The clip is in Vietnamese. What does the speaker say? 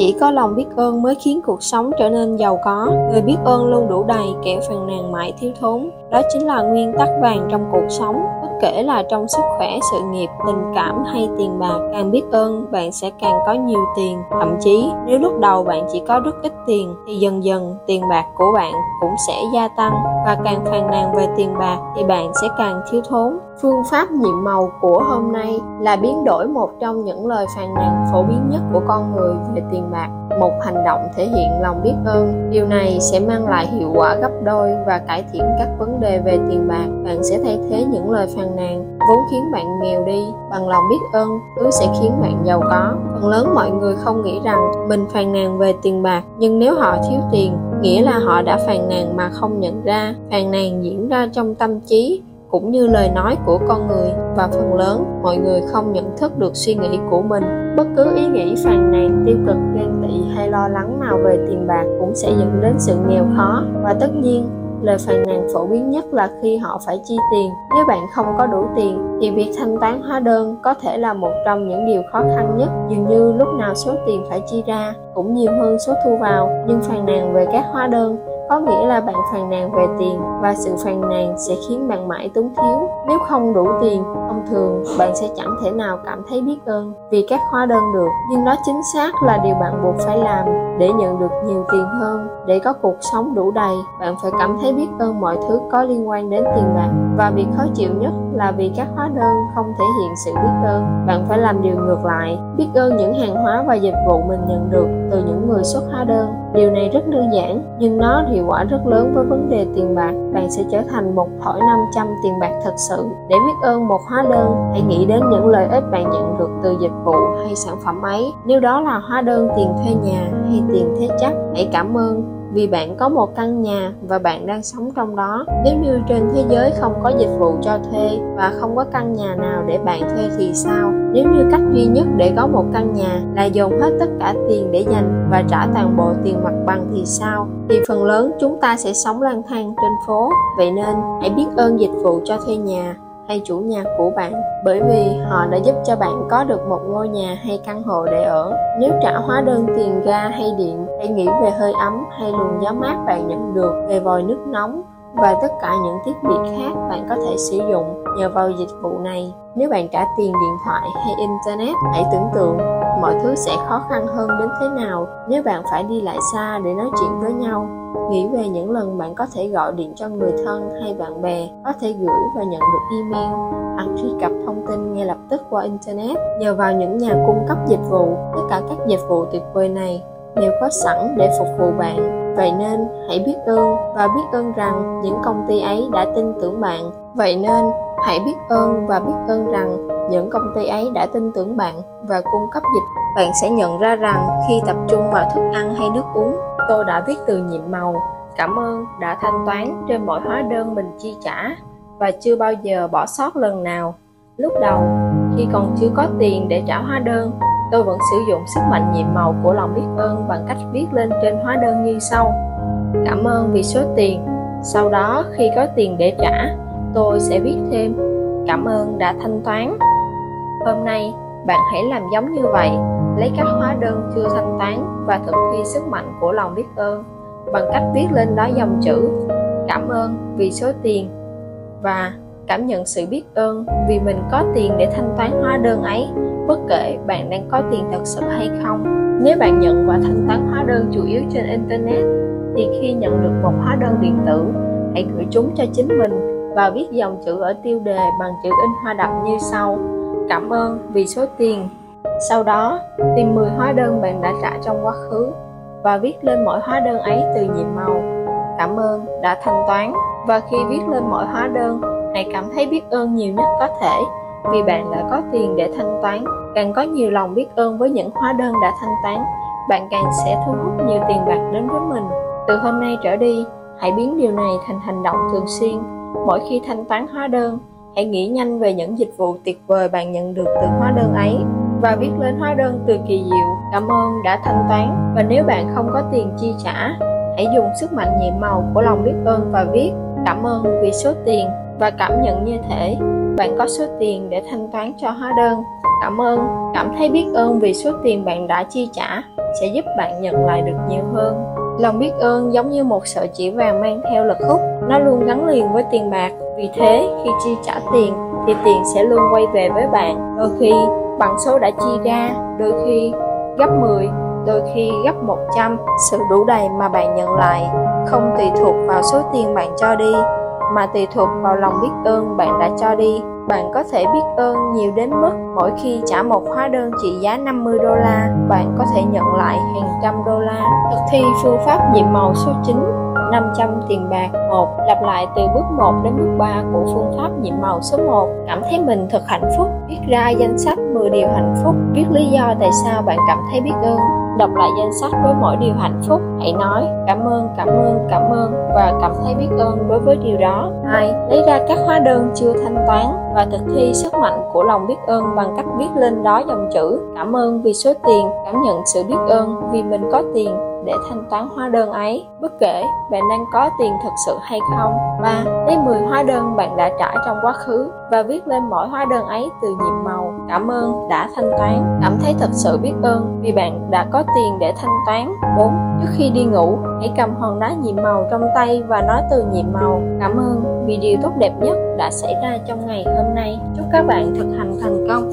chỉ có lòng biết ơn mới khiến cuộc sống trở nên giàu có. Người biết ơn luôn đủ đầy kẻ phàn nàn mãi thiếu thốn. Đó chính là nguyên tắc vàng trong cuộc sống, bất kể là trong sức khỏe, sự nghiệp, tình cảm hay tiền bạc. Càng biết ơn, bạn sẽ càng có nhiều tiền. Thậm chí, nếu lúc đầu bạn chỉ có rất ít tiền, thì dần dần tiền bạc của bạn cũng sẽ gia tăng. Và càng phàn nàn về tiền bạc, thì bạn sẽ càng thiếu thốn phương pháp nhiệm màu của hôm nay là biến đổi một trong những lời phàn nàn phổ biến nhất của con người về tiền bạc. Một hành động thể hiện lòng biết ơn. Điều này sẽ mang lại hiệu quả gấp đôi và cải thiện các vấn đề về tiền bạc. Bạn sẽ thay thế những lời phàn nàn vốn khiến bạn nghèo đi bằng lòng biết ơn, thứ sẽ khiến bạn giàu có. Phần lớn mọi người không nghĩ rằng mình phàn nàn về tiền bạc, nhưng nếu họ thiếu tiền, nghĩa là họ đã phàn nàn mà không nhận ra. Phàn nàn diễn ra trong tâm trí cũng như lời nói của con người. Và phần lớn, mọi người không nhận thức được suy nghĩ của mình. Bất cứ ý nghĩ phàn nàn, tiêu cực, ghen tị hay lo lắng nào về tiền bạc cũng sẽ dẫn đến sự nghèo khó. Và tất nhiên, lời phàn nàn phổ biến nhất là khi họ phải chi tiền. Nếu bạn không có đủ tiền, thì việc thanh toán hóa đơn có thể là một trong những điều khó khăn nhất. Dường như lúc nào số tiền phải chi ra cũng nhiều hơn số thu vào. Nhưng phàn nàn về các hóa đơn có nghĩa là bạn phàn nàn về tiền và sự phàn nàn sẽ khiến bạn mãi túng thiếu. Nếu không đủ tiền, thông thường bạn sẽ chẳng thể nào cảm thấy biết ơn vì các hóa đơn được. Nhưng đó chính xác là điều bạn buộc phải làm để nhận được nhiều tiền hơn. Để có cuộc sống đủ đầy, bạn phải cảm thấy biết ơn mọi thứ có liên quan đến tiền bạc và việc khó chịu nhất là vì các hóa đơn không thể hiện sự biết ơn. Bạn phải làm điều ngược lại, biết ơn những hàng hóa và dịch vụ mình nhận được từ những người xuất hóa đơn. Điều này rất đơn giản, nhưng nó hiệu quả rất lớn với vấn đề tiền bạc. Bạn sẽ trở thành một thỏi 500 tiền bạc thật sự. Để biết ơn một hóa đơn, hãy nghĩ đến những lợi ích bạn nhận được từ dịch vụ hay sản phẩm ấy. Nếu đó là hóa đơn tiền thuê nhà hay tiền thế chấp, hãy cảm ơn vì bạn có một căn nhà và bạn đang sống trong đó. Nếu như trên thế giới không có dịch vụ cho thuê và không có căn nhà nào để bạn thuê thì sao? Nếu như cách duy nhất để có một căn nhà là dồn hết tất cả tiền để dành và trả toàn bộ tiền mặt bằng thì sao? Thì phần lớn chúng ta sẽ sống lang thang trên phố. Vậy nên, hãy biết ơn dịch vụ cho thuê nhà hay chủ nhà của bạn, bởi vì họ đã giúp cho bạn có được một ngôi nhà hay căn hộ để ở. Nếu trả hóa đơn tiền ga hay điện, hãy nghĩ về hơi ấm hay luồng gió mát bạn nhận được về vòi nước nóng và tất cả những thiết bị khác bạn có thể sử dụng nhờ vào dịch vụ này. Nếu bạn trả tiền điện thoại hay internet, hãy tưởng tượng mọi thứ sẽ khó khăn hơn đến thế nào nếu bạn phải đi lại xa để nói chuyện với nhau. Nghĩ về những lần bạn có thể gọi điện cho người thân hay bạn bè, có thể gửi và nhận được email, hoặc truy cập thông tin ngay lập tức qua internet. Nhờ vào những nhà cung cấp dịch vụ, tất cả các dịch vụ tuyệt vời này đều có sẵn để phục vụ bạn, vậy nên hãy biết ơn và biết ơn rằng những công ty ấy đã tin tưởng bạn. Vậy nên hãy biết ơn và biết ơn rằng những công ty ấy đã tin tưởng bạn và cung cấp dịch. Bạn sẽ nhận ra rằng khi tập trung vào thức ăn hay nước uống, tôi đã viết từ nhiệm màu, cảm ơn đã thanh toán trên mọi hóa đơn mình chi trả và chưa bao giờ bỏ sót lần nào. Lúc đầu, khi còn chưa có tiền để trả hóa đơn tôi vẫn sử dụng sức mạnh nhiệm màu của lòng biết ơn bằng cách viết lên trên hóa đơn như sau. Cảm ơn vì số tiền. Sau đó, khi có tiền để trả, tôi sẽ viết thêm, cảm ơn đã thanh toán. Hôm nay, bạn hãy làm giống như vậy, lấy các hóa đơn chưa thanh toán và thực thi sức mạnh của lòng biết ơn bằng cách viết lên đó dòng chữ, cảm ơn vì số tiền. Và cảm nhận sự biết ơn vì mình có tiền để thanh toán hóa đơn ấy. Bất kể bạn đang có tiền thật sự hay không, nếu bạn nhận và thanh toán hóa đơn chủ yếu trên internet, thì khi nhận được một hóa đơn điện tử, hãy gửi chúng cho chính mình và viết dòng chữ ở tiêu đề bằng chữ in hoa đậm như sau. Cảm ơn vì số tiền. Sau đó, tìm 10 hóa đơn bạn đã trả trong quá khứ và viết lên mỗi hóa đơn ấy từ nhiệm màu. Cảm ơn đã thanh toán. Và khi viết lên mỗi hóa đơn hãy cảm thấy biết ơn nhiều nhất có thể, vì bạn đã có tiền để thanh toán. Càng có nhiều lòng biết ơn với những hóa đơn đã thanh toán, bạn càng sẽ thu hút nhiều tiền bạc đến với mình. Từ hôm nay trở đi, hãy biến điều này thành hành động thường xuyên. Mỗi khi thanh toán hóa đơn, hãy nghĩ nhanh về những dịch vụ tuyệt vời bạn nhận được từ hóa đơn ấy, và viết lên hóa đơn từ kỳ diệu. Cảm ơn đã thanh toán, và nếu bạn không có tiền chi trả, hãy dùng sức mạnh nhiệm màu của lòng biết ơn và viết, cảm ơn vì số tiền và cảm nhận như thể bạn có số tiền để thanh toán cho hóa đơn. Cảm ơn, cảm thấy biết ơn vì số tiền bạn đã chi trả sẽ giúp bạn nhận lại được nhiều hơn. Lòng biết ơn giống như một sợi chỉ vàng mang theo lực hút, nó luôn gắn liền với tiền bạc. Vì thế, khi chi trả tiền thì tiền sẽ luôn quay về với bạn. Đôi khi bằng số đã chi ra, đôi khi gấp 10, đôi khi gấp 100. Sự đủ đầy mà bạn nhận lại không tùy thuộc vào số tiền bạn cho đi, mà tùy thuộc vào lòng biết ơn bạn đã cho đi. Bạn có thể biết ơn nhiều đến mức mỗi khi trả một hóa đơn trị giá 50 đô la, bạn có thể nhận lại hàng trăm đô la. Thực thi phương pháp nhiệm màu số 9 500 tiền bạc 1 lặp lại từ bước 1 đến bước 3 của phương pháp nhiệm màu số 1 cảm thấy mình thật hạnh phúc viết ra danh sách 10 điều hạnh phúc viết lý do tại sao bạn cảm thấy biết ơn đọc lại danh sách với mỗi điều hạnh phúc, hãy nói, cảm ơn cảm ơn cảm ơn và cảm thấy biết ơn đối với điều đó. Hai, lấy ra các hóa đơn chưa thanh toán và thực thi sức mạnh của lòng biết ơn bằng cách viết lên đó dòng chữ, cảm ơn vì số tiền, cảm nhận sự biết ơn vì mình có tiền để thanh toán hóa đơn ấy, bất kể bạn đang có tiền thật sự hay không. 3. Lấy 10 hóa đơn bạn đã trả trong quá khứ và viết lên mỗi hóa đơn ấy từ nhiệm màu. Cảm ơn đã thanh toán. Cảm thấy thật sự biết ơn vì bạn đã có tiền để thanh toán. 4. Trước khi đi ngủ, hãy cầm hòn đá nhiệm màu trong tay và nói từ nhiệm màu. Cảm ơn vì điều tốt đẹp nhất đã xảy ra trong ngày hôm nay. Chúc các bạn thực hành thành công.